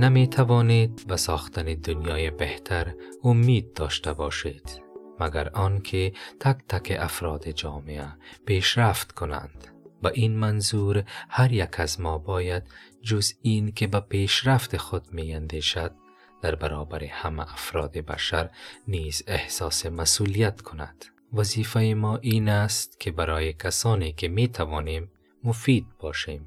نمی توانید به ساختن دنیای بهتر امید داشته باشید مگر آنکه تک تک افراد جامعه پیشرفت کنند. با این منظور هر یک از ما باید جز این که به پیشرفت خود می اندیشد در برابر همه افراد بشر نیز احساس مسئولیت کند. وظیفه ما این است که برای کسانی که می توانیم مفید باشیم.